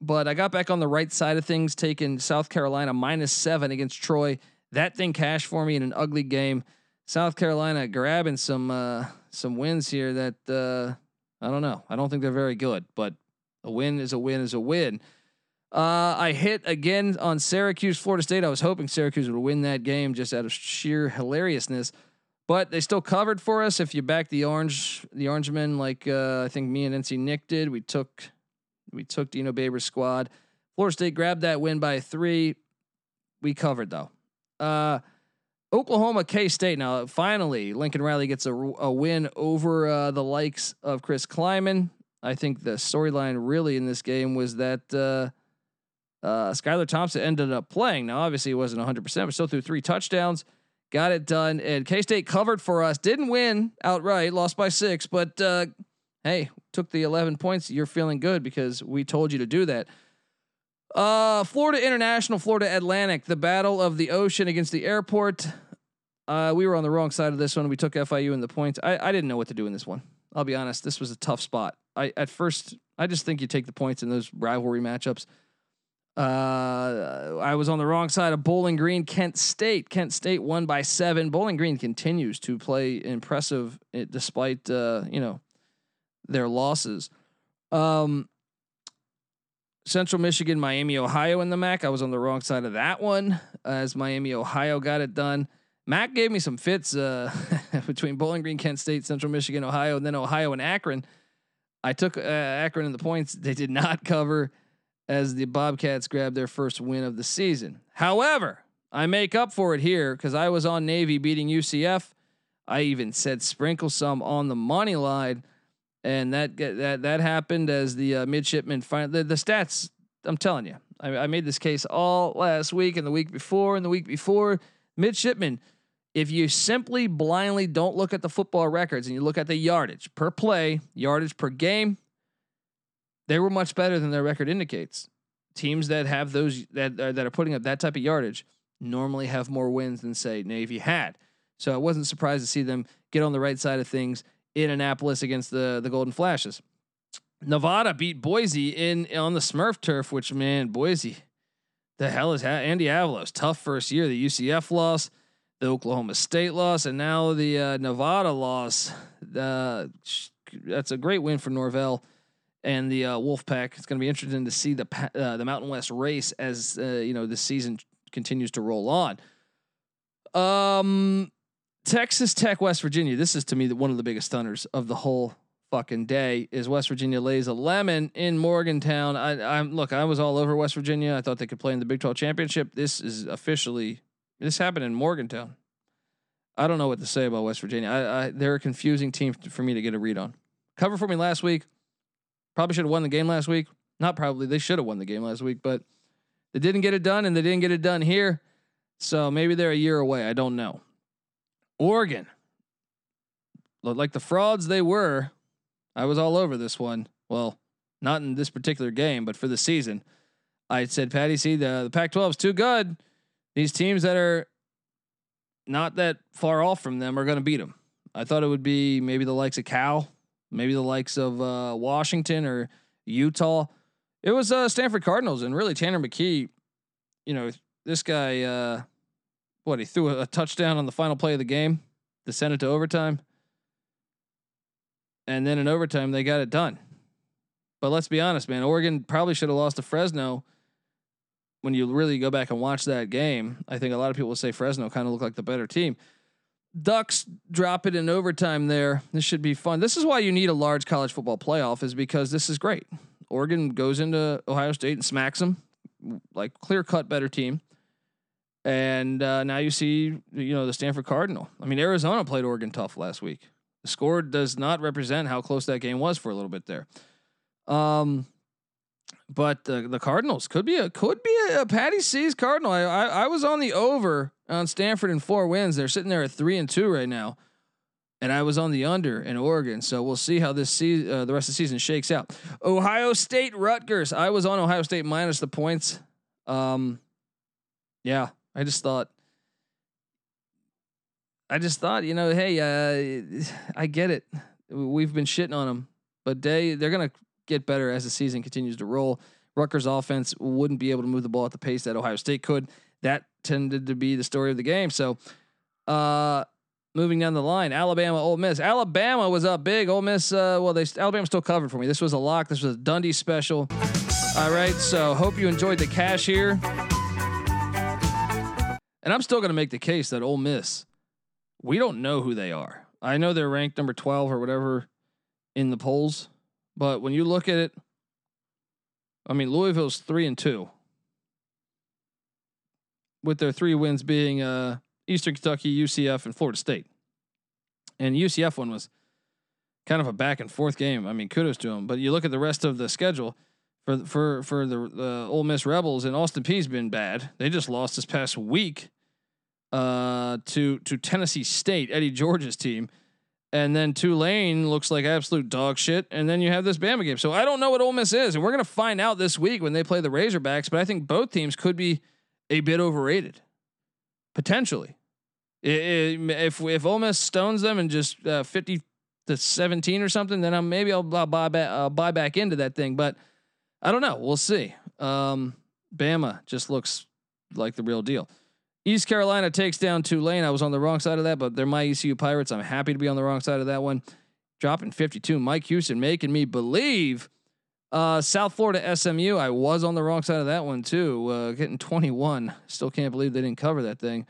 But I got back on the right side of things, taking South Carolina minus seven against Troy. That thing cashed for me in an ugly game. South Carolina grabbing some uh, some wins here that uh, I don't know. I don't think they're very good, but a win is a win is a win. Uh, I hit again on Syracuse, Florida State. I was hoping Syracuse would win that game just out of sheer hilariousness but they still covered for us. If you back the orange, the Orangemen, like uh, I think me and NC Nick did, we took we took Dino Babers' squad. Florida State grabbed that win by three. We covered though. Uh, Oklahoma K State. Now finally, Lincoln Riley gets a, a win over uh, the likes of Chris Klieman. I think the storyline really in this game was that uh, uh, Skylar Thompson ended up playing. Now obviously he wasn't 100, percent but still threw three touchdowns got it done. And K State covered for us. Didn't win outright, lost by six, but uh, hey, took the 11 points. You're feeling good because we told you to do that. Uh, Florida International, Florida Atlantic, the battle of the ocean against the airport. Uh, we were on the wrong side of this one. We took FIU in the points. I, I didn't know what to do in this one. I'll be honest. This was a tough spot. I at first I just think you take the points in those rivalry matchups. Uh, I was on the wrong side of Bowling Green, Kent State. Kent State won by seven. Bowling Green continues to play impressive eh, despite uh, you know their losses. Um, Central Michigan, Miami, Ohio in the MAC. I was on the wrong side of that one as Miami, Ohio got it done. Mac gave me some fits uh, [LAUGHS] between Bowling Green, Kent State, Central Michigan, Ohio, and then Ohio and Akron. I took uh, Akron in the points. They did not [LAUGHS] cover as the Bobcats grabbed their first win of the season. However, I make up for it here because I was on Navy beating UCF. I even said sprinkle some on the money line, and that that that happened as the uh, midshipmen finally the, the stats. I'm telling you, I, I made this case all last week and the week before and the week before. Midshipmen if you simply blindly don't look at the football records and you look at the yardage per play, yardage per game, they were much better than their record indicates. Teams that have those that are, that are putting up that type of yardage normally have more wins than say Navy had. So I wasn't surprised to see them get on the right side of things in Annapolis against the the Golden Flashes. Nevada beat Boise in on the Smurf turf, which man, Boise, the hell is ha- Andy Avalos tough first year. The UCF loss the Oklahoma State loss, and now the uh, Nevada loss. Uh, that's a great win for Norvell and the uh, Wolfpack. It's going to be interesting to see the uh, the Mountain West race as uh, you know the season continues to roll on. Um, Texas Tech, West Virginia. This is to me one of the biggest stunners of the whole fucking day. Is West Virginia lays a lemon in Morgantown. I, I'm look. I was all over West Virginia. I thought they could play in the Big 12 championship. This is officially this happened in Morgantown. I don't know what to say about West Virginia. I, I they're a confusing team for me to get a read on. Cover for me last week. Probably should have won the game last week. Not probably. They should have won the game last week, but they didn't get it done, and they didn't get it done here. So maybe they're a year away. I don't know. Oregon, like the frauds they were, I was all over this one. Well, not in this particular game, but for the season. I said, Patty, see the the Pac-12 is too good these teams that are not that far off from them are going to beat them. I thought it would be maybe the likes of Cal, maybe the likes of uh, Washington or Utah. It was uh, Stanford Cardinals and really Tanner McKee. You know, this guy, uh, what he threw a, a touchdown on the final play of the game to send it to overtime, and then in overtime they got it done. But let's be honest, man. Oregon probably should have lost to Fresno when you really go back and watch that game, I think a lot of people will say Fresno kind of looked like the better team. Ducks drop it in overtime there. This should be fun. This is why you need a large college football playoff, is because this is great. Oregon goes into Ohio State and smacks them, like clear cut better team. And uh, now you see, you know, the Stanford Cardinal. I mean, Arizona played Oregon tough last week. The score does not represent how close that game was for a little bit there. Um, but the the Cardinals could be a could be a, a Patty C's Cardinal. I, I, I was on the over on Stanford in four wins. They're sitting there at three and two right now, and I was on the under in Oregon. So we'll see how this season, uh, the rest of the season shakes out. Ohio State Rutgers. I was on Ohio State minus the points. Um, yeah, I just thought. I just thought, you know, hey, uh, I get it. We've been shitting on them, but they they're gonna get better as the season continues to roll. Rutgers offense wouldn't be able to move the ball at the pace that Ohio State could. That tended to be the story of the game. So, uh, moving down the line, Alabama, Ole Miss. Alabama was up big. Ole Miss, uh, well, they Alabama still covered for me. This was a lock. This was a Dundee special. All right, so hope you enjoyed the cash here. And I'm still going to make the case that Ole Miss, we don't know who they are. I know they're ranked number 12 or whatever in the polls. But when you look at it, I mean, Louisville's three and two, with their three wins being uh, Eastern Kentucky, UCF, and Florida State. And UCF one was kind of a back and forth game. I mean, kudos to them. But you look at the rest of the schedule for for for the the Ole Miss Rebels, and Austin Peay's been bad. They just lost this past week uh, uh, to to Tennessee State, Eddie George's team, and then Tulane looks like absolute dog shit, and then you have this Bama game. So I don't know what Ole Miss is, and we're gonna find out this week when they play the Razorbacks. But I think both teams could be a bit overrated, potentially. If if Ole Miss stones them and just uh, fifty to seventeen or something, then I'm, maybe I'll, I'll buy back I'll buy back into that thing. But I don't know. We'll see. Um, Bama just looks like the real deal. East Carolina takes down Tulane. I was on the wrong side of that, but they're my ECU Pirates. I'm happy to be on the wrong side of that one. Dropping 52. Mike Houston making me believe. Uh, South Florida SMU. I was on the wrong side of that one too. Uh, getting 21. Still can't believe they didn't cover that thing.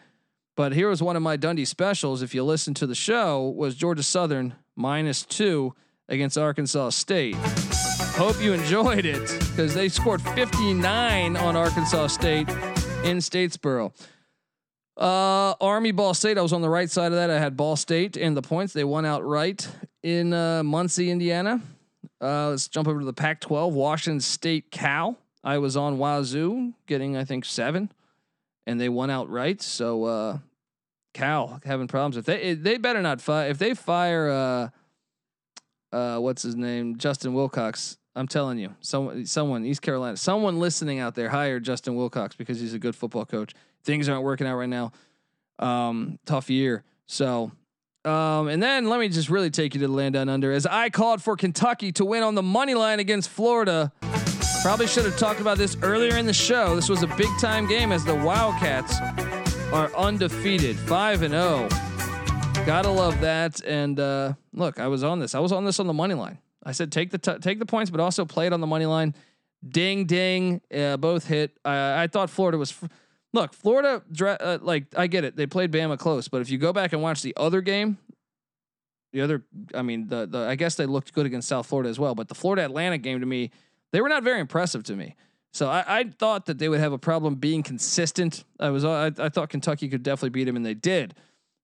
But here was one of my Dundee specials. If you listen to the show, was Georgia Southern minus two against Arkansas State. Hope you enjoyed it because they scored 59 on Arkansas State in Statesboro. Uh, Army Ball State. I was on the right side of that. I had Ball State and the points. They won outright in uh, Muncie, Indiana. Uh, let's jump over to the Pac-12. Washington State Cal. I was on Wazoo, getting I think seven, and they won outright. So uh, Cal having problems. If they they better not fire. If they fire uh, uh, what's his name, Justin Wilcox. I'm telling you, someone, someone, East Carolina, someone listening out there, hire Justin Wilcox because he's a good football coach. Things aren't working out right now. Um, tough year. So, um, and then let me just really take you to the land down under as I called for Kentucky to win on the money line against Florida. Probably should have talked about this earlier in the show. This was a big time game as the Wildcats are undefeated, five and zero. Oh. Gotta love that. And uh, look, I was on this. I was on this on the money line. I said take the t- take the points, but also play it on the money line. Ding ding, uh, both hit. I thought Florida was. Fr- look, Florida, uh, like I get it. They played Bama close, but if you go back and watch the other game, the other, I mean, the the I guess they looked good against South Florida as well. But the Florida Atlantic game to me, they were not very impressive to me. So I, I thought that they would have a problem being consistent. I was I, I thought Kentucky could definitely beat them, and they did.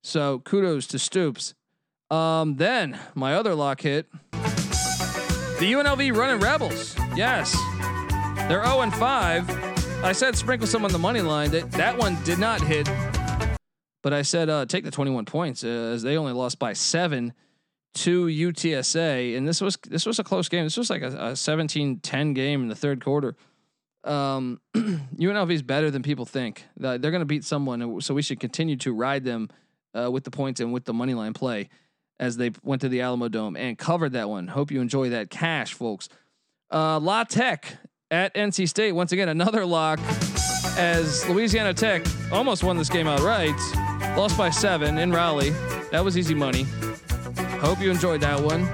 So kudos to Stoops. Um, then my other lock hit. The UNLV running Rebels. Yes. They're 0 and 5. I said sprinkle some on the money line. That, that one did not hit. But I said uh, take the 21 points uh, as they only lost by seven to UTSA. And this was this was a close game. This was like a, a 17-10 game in the third quarter. Um, [CLEARS THROAT] UNLV is better than people think. They're going to beat someone, so we should continue to ride them uh, with the points and with the money line play as they went to the Alamodome and covered that one. Hope you enjoy that cash, folks. Uh, La Tech at NC State once again another lock as Louisiana Tech almost won this game outright, lost by seven in Raleigh. That was easy money. Hope you enjoyed that one.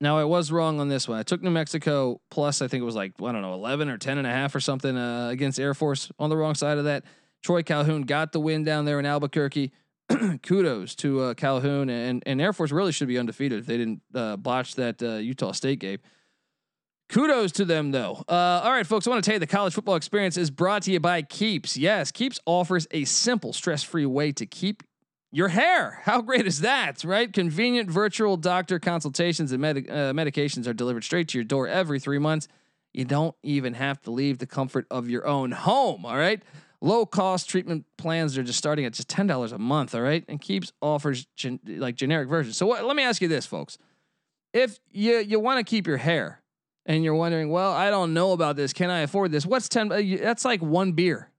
Now I was wrong on this one. I took New Mexico plus I think it was like I don't know 11 or 10 and a half or something uh, against Air Force on the wrong side of that. Troy Calhoun got the win down there in Albuquerque. [CLEARS THROAT] kudos to uh, Calhoun and and Air Force really should be undefeated if they didn't uh, botch that uh, Utah State game. Kudos to them though. Uh, all right, folks. I want to tell you the college football experience is brought to you by Keeps. Yes, Keeps offers a simple, stress-free way to keep your hair. How great is that, right? Convenient virtual doctor consultations and med- uh, medications are delivered straight to your door every three months. You don't even have to leave the comfort of your own home. All right. Low cost treatment plans are just starting at just ten dollars a month. All right, and keeps offers gen- like generic versions. So let me ask you this, folks: If you you want to keep your hair, and you're wondering, well, I don't know about this. Can I afford this? What's ten? Uh, that's like one beer,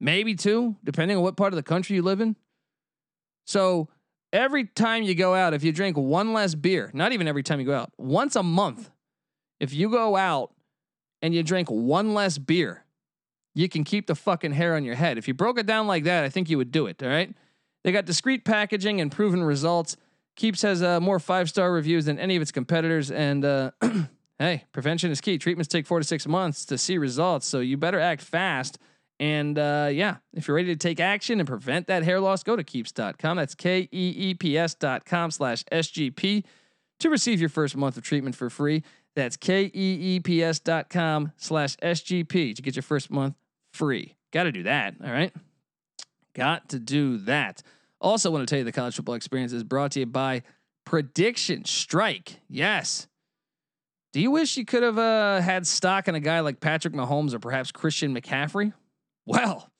maybe two, depending on what part of the country you live in. So every time you go out, if you drink one less beer, not even every time you go out, once a month, if you go out and you drink one less beer, you can keep the fucking hair on your head. If you broke it down like that, I think you would do it. All right. They got discreet packaging and proven results. Keeps has uh, more five star reviews than any of its competitors. And uh, [CLEARS THROAT] hey, prevention is key. Treatments take four to six months to see results. So you better act fast. And uh, yeah, if you're ready to take action and prevent that hair loss, go to keeps.com. That's K E E P S.com slash SGP to receive your first month of treatment for free. That's K E E P S.com slash SGP to get your first month free. Got to do that. All right. Got to do that. Also, want to tell you the college football experience is brought to you by Prediction Strike. Yes. Do you wish you could have uh, had stock in a guy like Patrick Mahomes or perhaps Christian McCaffrey? Well,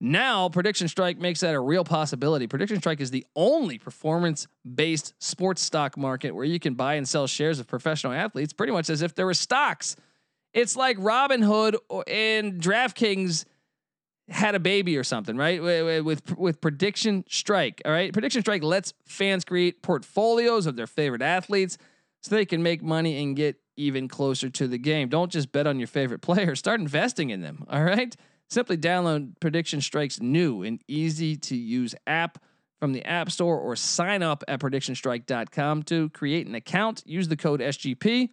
Now, Prediction Strike makes that a real possibility. Prediction Strike is the only performance based sports stock market where you can buy and sell shares of professional athletes pretty much as if they were stocks. It's like Robinhood and DraftKings had a baby or something, right? With with Prediction Strike, all right? Prediction Strike lets fans create portfolios of their favorite athletes so they can make money and get even closer to the game. Don't just bet on your favorite [LAUGHS] player, start investing in them, all right? Simply download Prediction Strike's new and easy to use app from the App Store or sign up at predictionstrike.com to create an account, use the code SGP,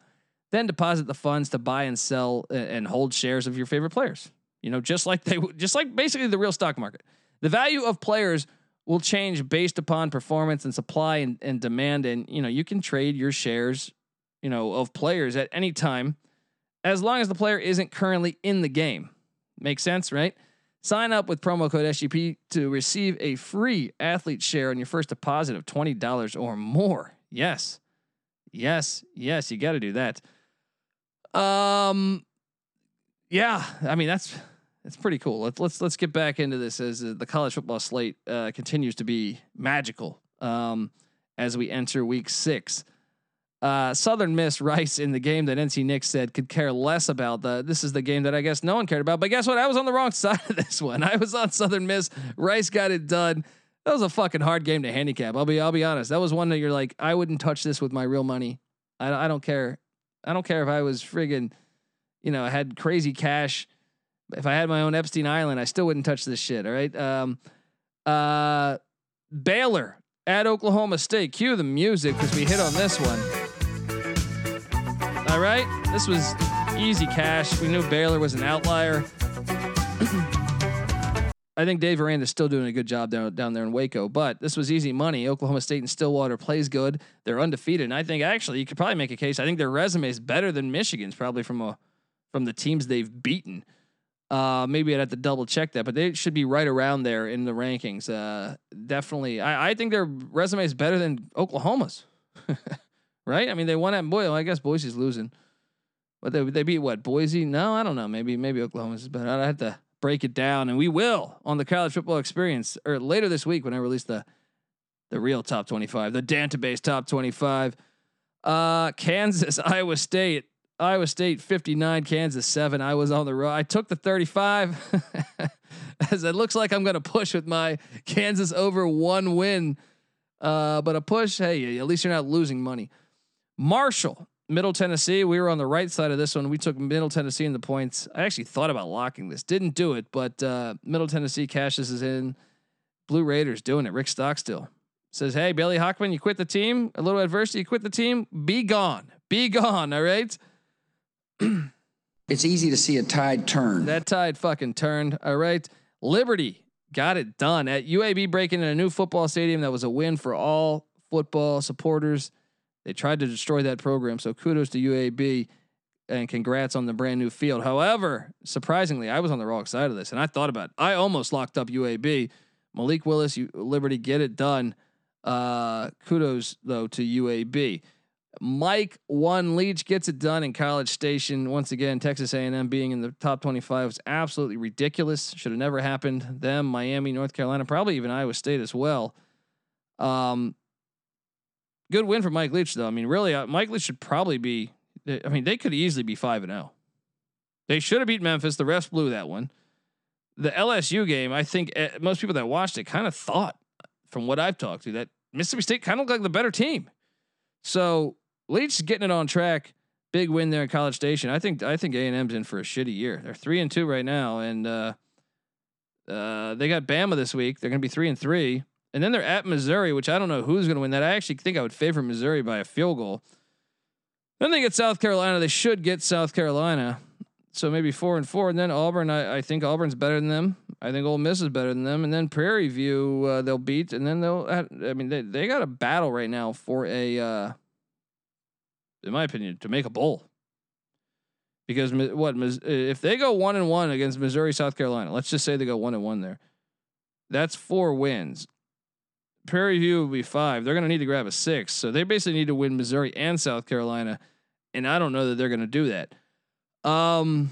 then deposit the funds to buy and sell uh, and hold shares of your favorite players. You know, just like they just like basically the real stock market. The value of players will change based upon performance and supply and, and demand and you know, you can trade your shares, you know, of players at any time as long as the player isn't currently in the game. Makes sense, right? Sign up with promo code SGP to receive a free athlete share on your first deposit of $20 or more. Yes. Yes. Yes, you got to do that. Um yeah, I mean that's that's pretty cool. Let's let's let's get back into this as uh, the college football slate uh, continues to be magical um, as we enter week 6. Uh, Southern Miss Rice in the game that NC Nick said could care less about. The this is the game that I guess no one cared about. But guess what? I was on the wrong [LAUGHS] side of this one. I was on Southern Miss. Rice got it done. That was a fucking hard game to handicap. I'll be I'll be honest. That was one that you're like, I wouldn't touch this with my real money. I I don't care. I don't care if I was friggin', you know, I had crazy cash. If I had my own Epstein Island, I still wouldn't touch this shit. All right. Um, uh, Baylor at Oklahoma State. Cue the music because we hit on this one. All right, this was easy cash. We knew Baylor was an outlier. [CLEARS THROAT] I think Dave Aranda is still doing a good job down, down there in Waco, but this was easy money. Oklahoma State and Stillwater plays good. They're undefeated, and I think actually you could probably make a case. I think their resume is better than Michigan's, probably from a from the teams they've beaten. Uh, maybe I'd have to double check that, but they should be right around there in the rankings. Uh, definitely, I, I think their resume is better than Oklahoma's. [LAUGHS] right? I mean, they won at Boise. I guess Boise's losing, but they they beat what Boise? No, I don't know. Maybe maybe Oklahoma's better. I'd have to break it down, and we will on the college football experience or later this week when I release the the real top twenty five, the database top twenty five. Uh, Kansas, [LAUGHS] Iowa State. Iowa State 59, Kansas 7. I was on the road. I took the 35 [LAUGHS] as it looks like I'm going to push with my Kansas over one win. Uh, but a push, hey, at least you're not losing money. Marshall, Middle Tennessee. We were on the right side of this one. We took Middle Tennessee in the points. I actually thought about locking this, didn't do it, but uh, Middle Tennessee cashes is in. Blue Raiders doing it. Rick Stockstill says, "Hey, Bailey Hockman, you quit the team. A little adversity, you quit the team. Be gone. Be gone. All right." it's easy to see a tide turn. That tide fucking turned. All right. Liberty got it done at UAB breaking in a new football stadium that was a win for all football supporters. They tried to destroy that program. So kudos to UAB and congrats on the brand new field. However, surprisingly, I was on the wrong side of this and I thought about it. I almost locked up UAB. Malik Willis, Liberty, get it done. Uh, kudos though to UAB. Mike One Leach gets it done in College Station. Once again, Texas A&M being in the top 25 was absolutely ridiculous. Should have never happened. Them, Miami, North Carolina, probably even Iowa State as well. Um, good win for Mike Leach though. I mean, really, uh, Mike Leach should probably be. I mean, they could easily be five and zero. Oh. They should have beat Memphis. The refs blew that one. The LSU game, I think uh, most people that watched it kind of thought, from what I've talked to, that Mississippi State kind of looked like the better team. So Leach getting it on track. Big win there in College Station. I think I think A and M's in for a shitty year. They're three and two right now, and uh, uh, they got Bama this week. They're going to be three and three, and then they're at Missouri, which I don't know who's going to win that. I actually think I would favor Missouri by a field goal. Then they get South Carolina. They should get South Carolina, so maybe four and four. And then Auburn. I, I think Auburn's better than them. I think Ole Miss is better than them. And then Prairie View uh, they'll beat, and then they'll. I mean, they they got a battle right now for a uh, in my opinion, to make a bowl. Because what if they go one and one against Missouri, South Carolina? Let's just say they go one and one there. That's four wins. Prairie View will be five. They're going to need to grab a six. So they basically need to win Missouri and South Carolina, and I don't know that they're going to do that. Um,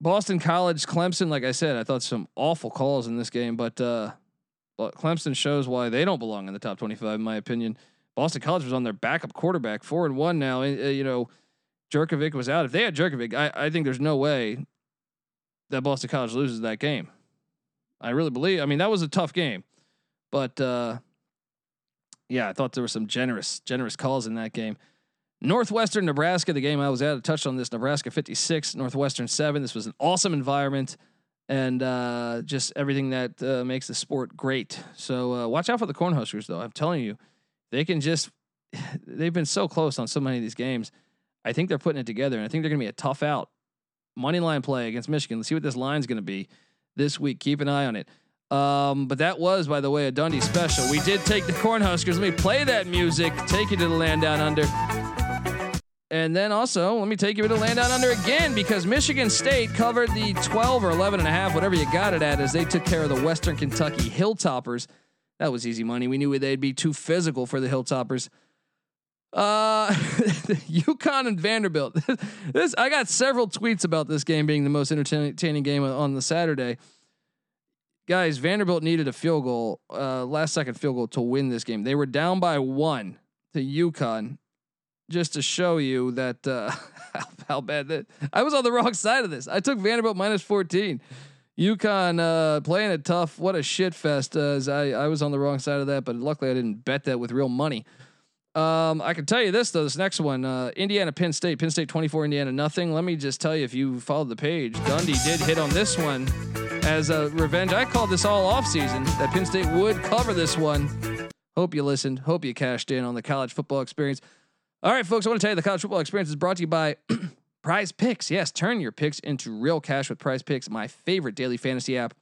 Boston College, Clemson. Like I said, I thought some awful calls in this game, but uh, Clemson shows why they don't belong in the top twenty-five, in my opinion. Boston College was on their backup quarterback, four and one now. Uh, you know, Jurkovec was out. If they had Jurkovec, I, I think there's no way that Boston College loses that game. I really believe. I mean, that was a tough game, but uh, yeah, I thought there were some generous generous calls in that game. Northwestern Nebraska, the game I was at, I touched on this. Nebraska 56, Northwestern 7. This was an awesome environment and uh, just everything that uh, makes the sport great. So uh, watch out for the Cornhuskers, though. I'm telling you, they can just, [SIGHS] they've been so close on so many of these games. I think they're putting it together, and I think they're going to be a tough out. Money line play against Michigan. Let's see what this line's going to be this week. Keep an eye on it. Um, but that was, by the way, a Dundee special. We did take the Cornhuskers. Let me play that music. Take you to the land down under. And then also, let me take you to the land down under again because Michigan State covered the 12 or 11 and a half, whatever you got it at, as they took care of the Western Kentucky Hilltoppers. That was easy money. We knew they'd be too physical for the Hilltoppers. Uh, [LAUGHS] UConn and Vanderbilt. [LAUGHS] this I got several tweets about this game being the most entertaining game on the Saturday. Guys, Vanderbilt needed a field goal, uh, last second field goal to win this game. They were down by one to UConn just to show you that uh, [LAUGHS] how, how, bad that I was on the wrong side of this. I took Vanderbilt minus 14. UConn uh, playing it tough. What a shit fest. Uh, as I, I was on the wrong side of that, but luckily I didn't bet that with real money. Um, I can tell you this though. This next one, uh, Indiana, Penn State, Penn State 24, Indiana nothing. Let me just tell you, if you followed the page, Dundee did hit on this one as a revenge. I called this all off season that Penn State would cover this one. Hope you listened. Hope you cashed in on the college football experience. All right, folks, I want to tell you the college football experience is brought to you by [CLEARS THROAT] Prize Picks. Yes, turn your picks into real cash with Prize Picks, my favorite daily fantasy app.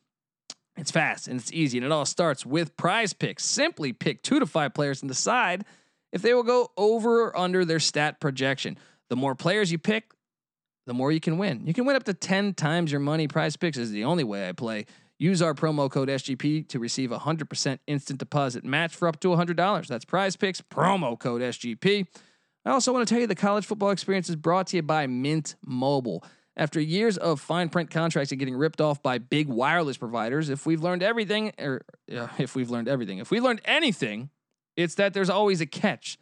It's fast and it's easy, and it all starts with Prize Picks. Simply pick two to five players and decide if they will go over or under their stat projection. The more players you pick, the more you can win. You can win up to 10 times your money. Prize Picks is the only way I play. Use our promo code SGP to receive a 100% instant deposit match for up to $100. That's Prize Picks, promo code SGP. I also want to tell you the college football experience is brought to you by Mint Mobile. After years of fine print contracts and getting ripped off by big wireless providers, if we've learned everything, or uh, if we've learned everything, if we learned anything, it's that there's always a catch.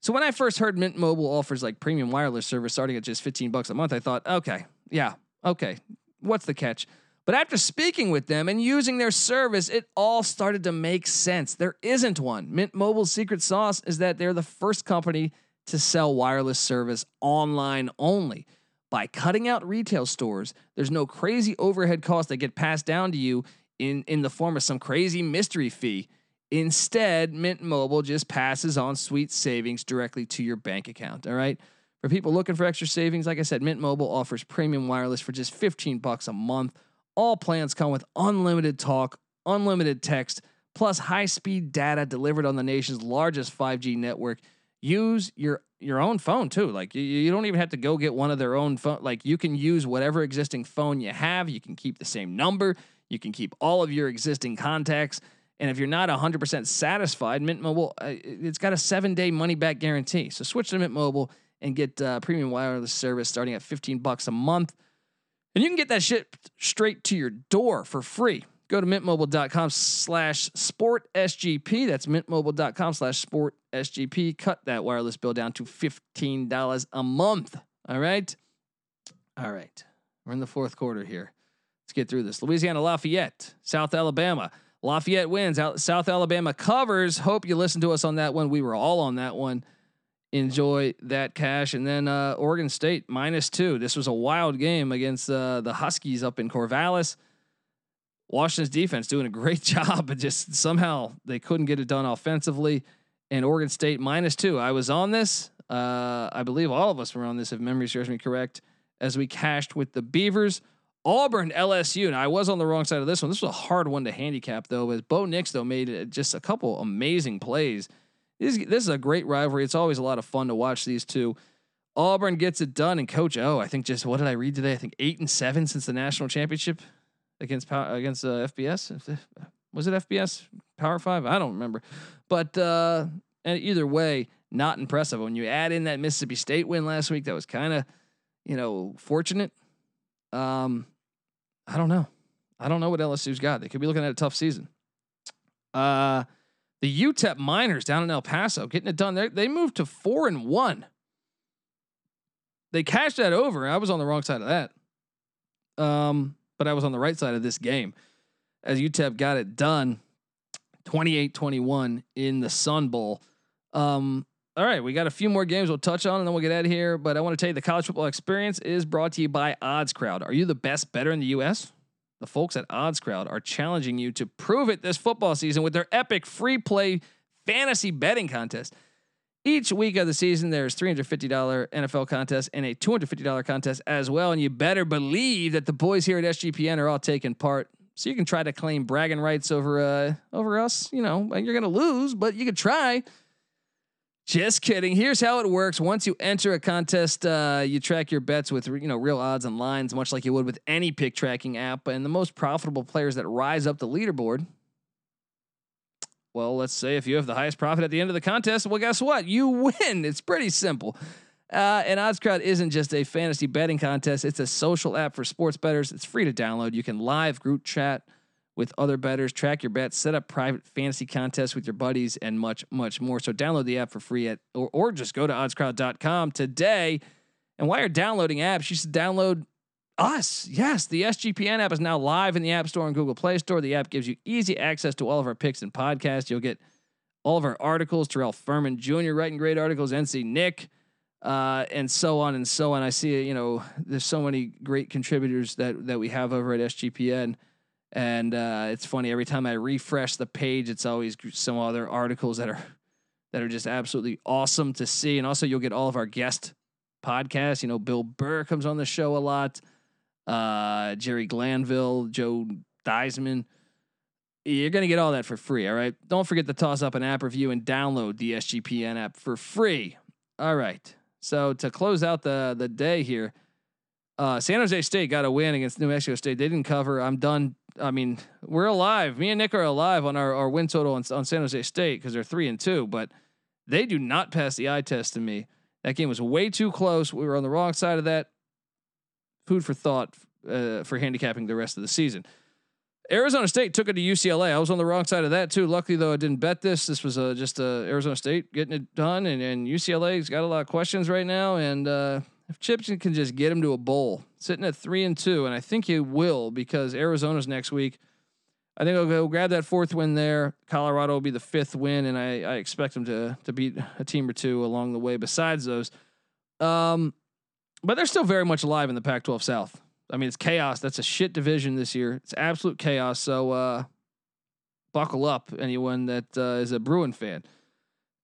So when I first heard Mint Mobile offers like premium wireless service starting at just 15 bucks a month, I thought, okay, yeah, okay, what's the catch? But after speaking with them and using their service, it all started to make sense. There isn't one. Mint Mobile's secret sauce is that they're the first company to sell wireless service online only. By cutting out retail stores, there's no crazy overhead costs that get passed down to you in, in the form of some crazy mystery fee. Instead, Mint Mobile just passes on sweet savings directly to your bank account. All right. For people looking for extra savings, like I said, Mint Mobile offers premium wireless for just 15 bucks a month. All plans come with unlimited talk, unlimited text, plus high-speed data delivered on the nation's largest 5G network use your your own phone too. Like you, you don't even have to go get one of their own phone. Like you can use whatever existing phone you have. You can keep the same number. You can keep all of your existing contacts. And if you're not 100% satisfied, Mint Mobile, uh, it's got a seven day money back guarantee. So switch to Mint Mobile and get uh, premium wireless service starting at 15 bucks a month. And you can get that shit straight to your door for free. Go to mintmobile.com slash sport SGP. That's mintmobile.com slash sport SGP. Cut that wireless bill down to $15 a month. All right. All right. We're in the fourth quarter here. Let's get through this. Louisiana Lafayette, South Alabama. Lafayette wins. Out South Alabama covers. Hope you listened to us on that one. We were all on that one. Enjoy that cash. And then uh, Oregon State minus two. This was a wild game against uh, the Huskies up in Corvallis. Washington's defense doing a great [LAUGHS] job, but just somehow they couldn't get it done offensively. And Oregon State minus two. I was on this. Uh, I believe all of us were on this, if memory serves me correct, as we cashed with the Beavers. Auburn, LSU. And I was on the wrong side of this one. This was a hard one to handicap, though. As Bo Nix, though, made just a couple amazing plays. This, this is a great rivalry. It's always a lot of fun to watch these two. Auburn gets it done, and Coach O, I think just what did I read today? I think eight and seven since the national championship against against uh, FBS. Was it FBS Power Five? I don't remember, but uh, either way, not impressive. When you add in that Mississippi State win last week, that was kind of you know fortunate. Um, I don't know. I don't know what LSU's got. They could be looking at a tough season. Uh, the UTEP Miners down in El Paso getting it done. They they moved to four and one. They cashed that over. I was on the wrong side of that. Um, but I was on the right side of this game as UTEP got it done 28-21 in the Sun Bowl. Um, all right, we got a few more games we'll touch on and then we'll get out of here. But I want to tell you the college football experience is brought to you by Odds Crowd. Are you the best bettor in the US? The folks at Odds Crowd are challenging you to prove it this football season with their epic free play fantasy betting contest. Each week of the season, there's $350 NFL contest and a $250 contest as well. And you better believe that the boys here at SGPN are all taking part. So you can try to claim bragging rights over uh over us. You know, you're gonna lose, but you could try. Just kidding. Here's how it works. Once you enter a contest, uh, you track your bets with you know real odds and lines, much like you would with any pick tracking app. And the most profitable players that rise up the leaderboard. Well, let's say if you have the highest profit at the end of the contest, well, guess what? You win. It's pretty simple. Uh, and OddsCrowd isn't just a fantasy betting contest; it's a social app for sports bettors. It's free to download. You can live group chat with other bettors, track your bets, set up private fantasy contests with your buddies, and much, much more. So download the app for free at or, or just go to oddscrowd.com today. And while you're downloading apps, you should download us. Yes, the SGPN app is now live in the App Store and Google Play Store. The app gives you easy access to all of our picks and podcasts. You'll get all of our articles, Terrell Furman Jr. writing great articles, NC Nick, uh, and so on and so on. I see, you know, there's so many great contributors that that we have over at SGPN. And uh, it's funny every time I refresh the page, it's always some other articles that are that are just absolutely awesome to see. And also, you'll get all of our guest podcasts. You know, Bill Burr comes on the show a lot. Uh, Jerry Glanville, Joe Theismann. You're going to get all that for free. All right. Don't forget to toss up an app review and download the SGPN app for free. All right. So to close out the the day here, uh, San Jose State got a win against New Mexico State. They didn't cover. I'm done. I mean, we're alive. Me and Nick are alive on our, our win total on, on San Jose State because they're three and two, but they do not pass the eye test to me. That game was way too close. We were on the wrong side of that. Food for thought uh, for handicapping the rest of the season. Arizona State took it to UCLA. I was on the wrong side of that too. Luckily though, I didn't bet this. This was uh, just uh, Arizona State getting it done, and, and UCLA's got a lot of questions right now. And uh, if Chips can just get him to a bowl, sitting at three and two, and I think he will because Arizona's next week. I think I'll go grab that fourth win there. Colorado will be the fifth win, and I, I expect them to to beat a team or two along the way. Besides those, um, but they're still very much alive in the Pac-12 South. I mean, it's chaos. That's a shit division this year. It's absolute chaos. So uh, buckle up, anyone that uh, is a Bruin fan.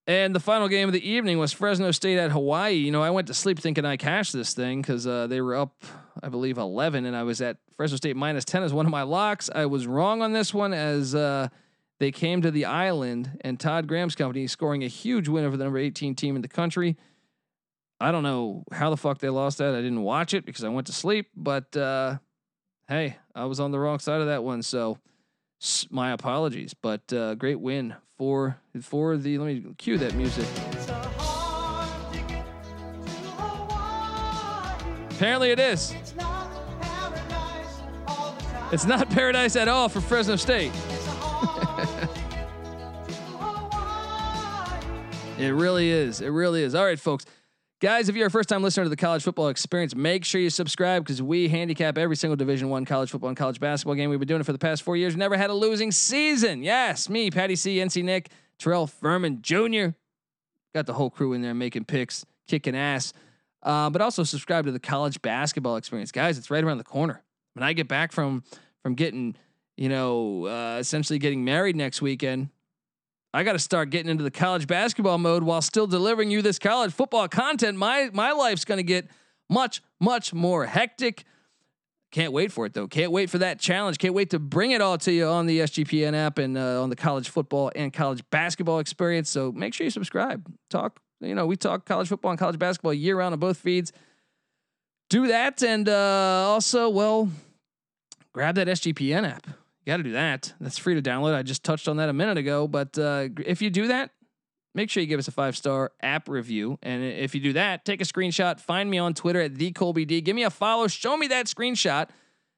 And the final game of the evening was Fresno State at Hawaii. You know, I went to sleep thinking I cashed this thing because uh, they were up, I believe, 11, and I was at Fresno State minus 10 as one of my locks. I was wrong on this one as uh, they came to the island and Todd Graham's company scoring a huge win over the number 18 team in the country. I don't know how the fuck they lost that. I didn't watch it because I went to sleep, but uh, hey, I was on the wrong side of that one. So my apologies, but uh, great win for for the. Let me cue that music. Apparently, it is. It's not paradise at all for Fresno State. [LAUGHS] it really is. It really is. All right, folks. Guys, if you're a first time listener to the college football experience, make sure you subscribe because we handicap every single Division One college football and college basketball game. We've been doing it for the past four years. Never had a losing season. Yes, me, Patty C, NC Nick, Terrell Furman Jr. Got the whole crew in there making picks, kicking ass. Uh, but also subscribe to the college basketball experience, guys. It's right around the corner. When I get back from from getting, you know, uh, essentially getting married next weekend, I got to start getting into the college basketball mode while still delivering you this college football content. My my life's going to get much much more hectic. Can't wait for it though. Can't wait for that challenge. Can't wait to bring it all to you on the SGPN app and uh, on the college football and college basketball experience. So make sure you subscribe. Talk, you know, we talk college football and college basketball year round on both feeds. Do that and uh, also, well, grab that SGPN app you got to do that. That's free to download. I just touched on that a minute ago. But uh, if you do that, make sure you give us a five star app review. And if you do that, take a screenshot, find me on Twitter at the Colby D. Give me a follow, show me that screenshot,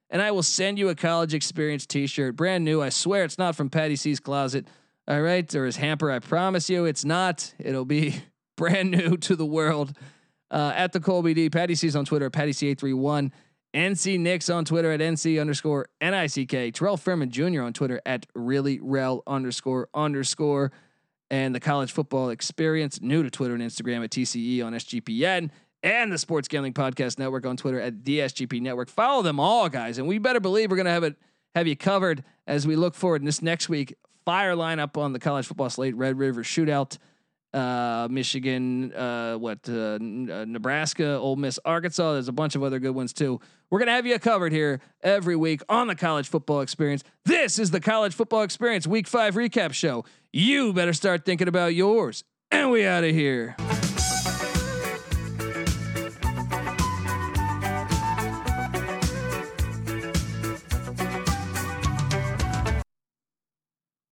and I will send you a college experience t shirt. Brand new. I swear it's not from Patty C's closet. All right. Or his hamper. I promise you it's not. It'll be [LAUGHS] brand new to the world. Uh, at the Colby D. Patty C's on Twitter, Patty C831. NC Nicks on Twitter at NC underscore NICK. Terrell Furman Jr. on Twitter at really rel underscore underscore and the college football experience new to Twitter and Instagram at TCE on SGPN and the Sports Gambling Podcast Network on Twitter at the SGP Network. Follow them all, guys, and we better believe we're gonna have it have you covered as we look forward in this next week. Fire lineup on the college football slate: Red River Shootout, uh, Michigan, uh, what, uh, uh, Nebraska, Ole Miss, Arkansas. There's a bunch of other good ones too. We're gonna have you covered here every week on the College Football Experience. This is the College Football Experience Week Five recap show. You better start thinking about yours. And we out of here.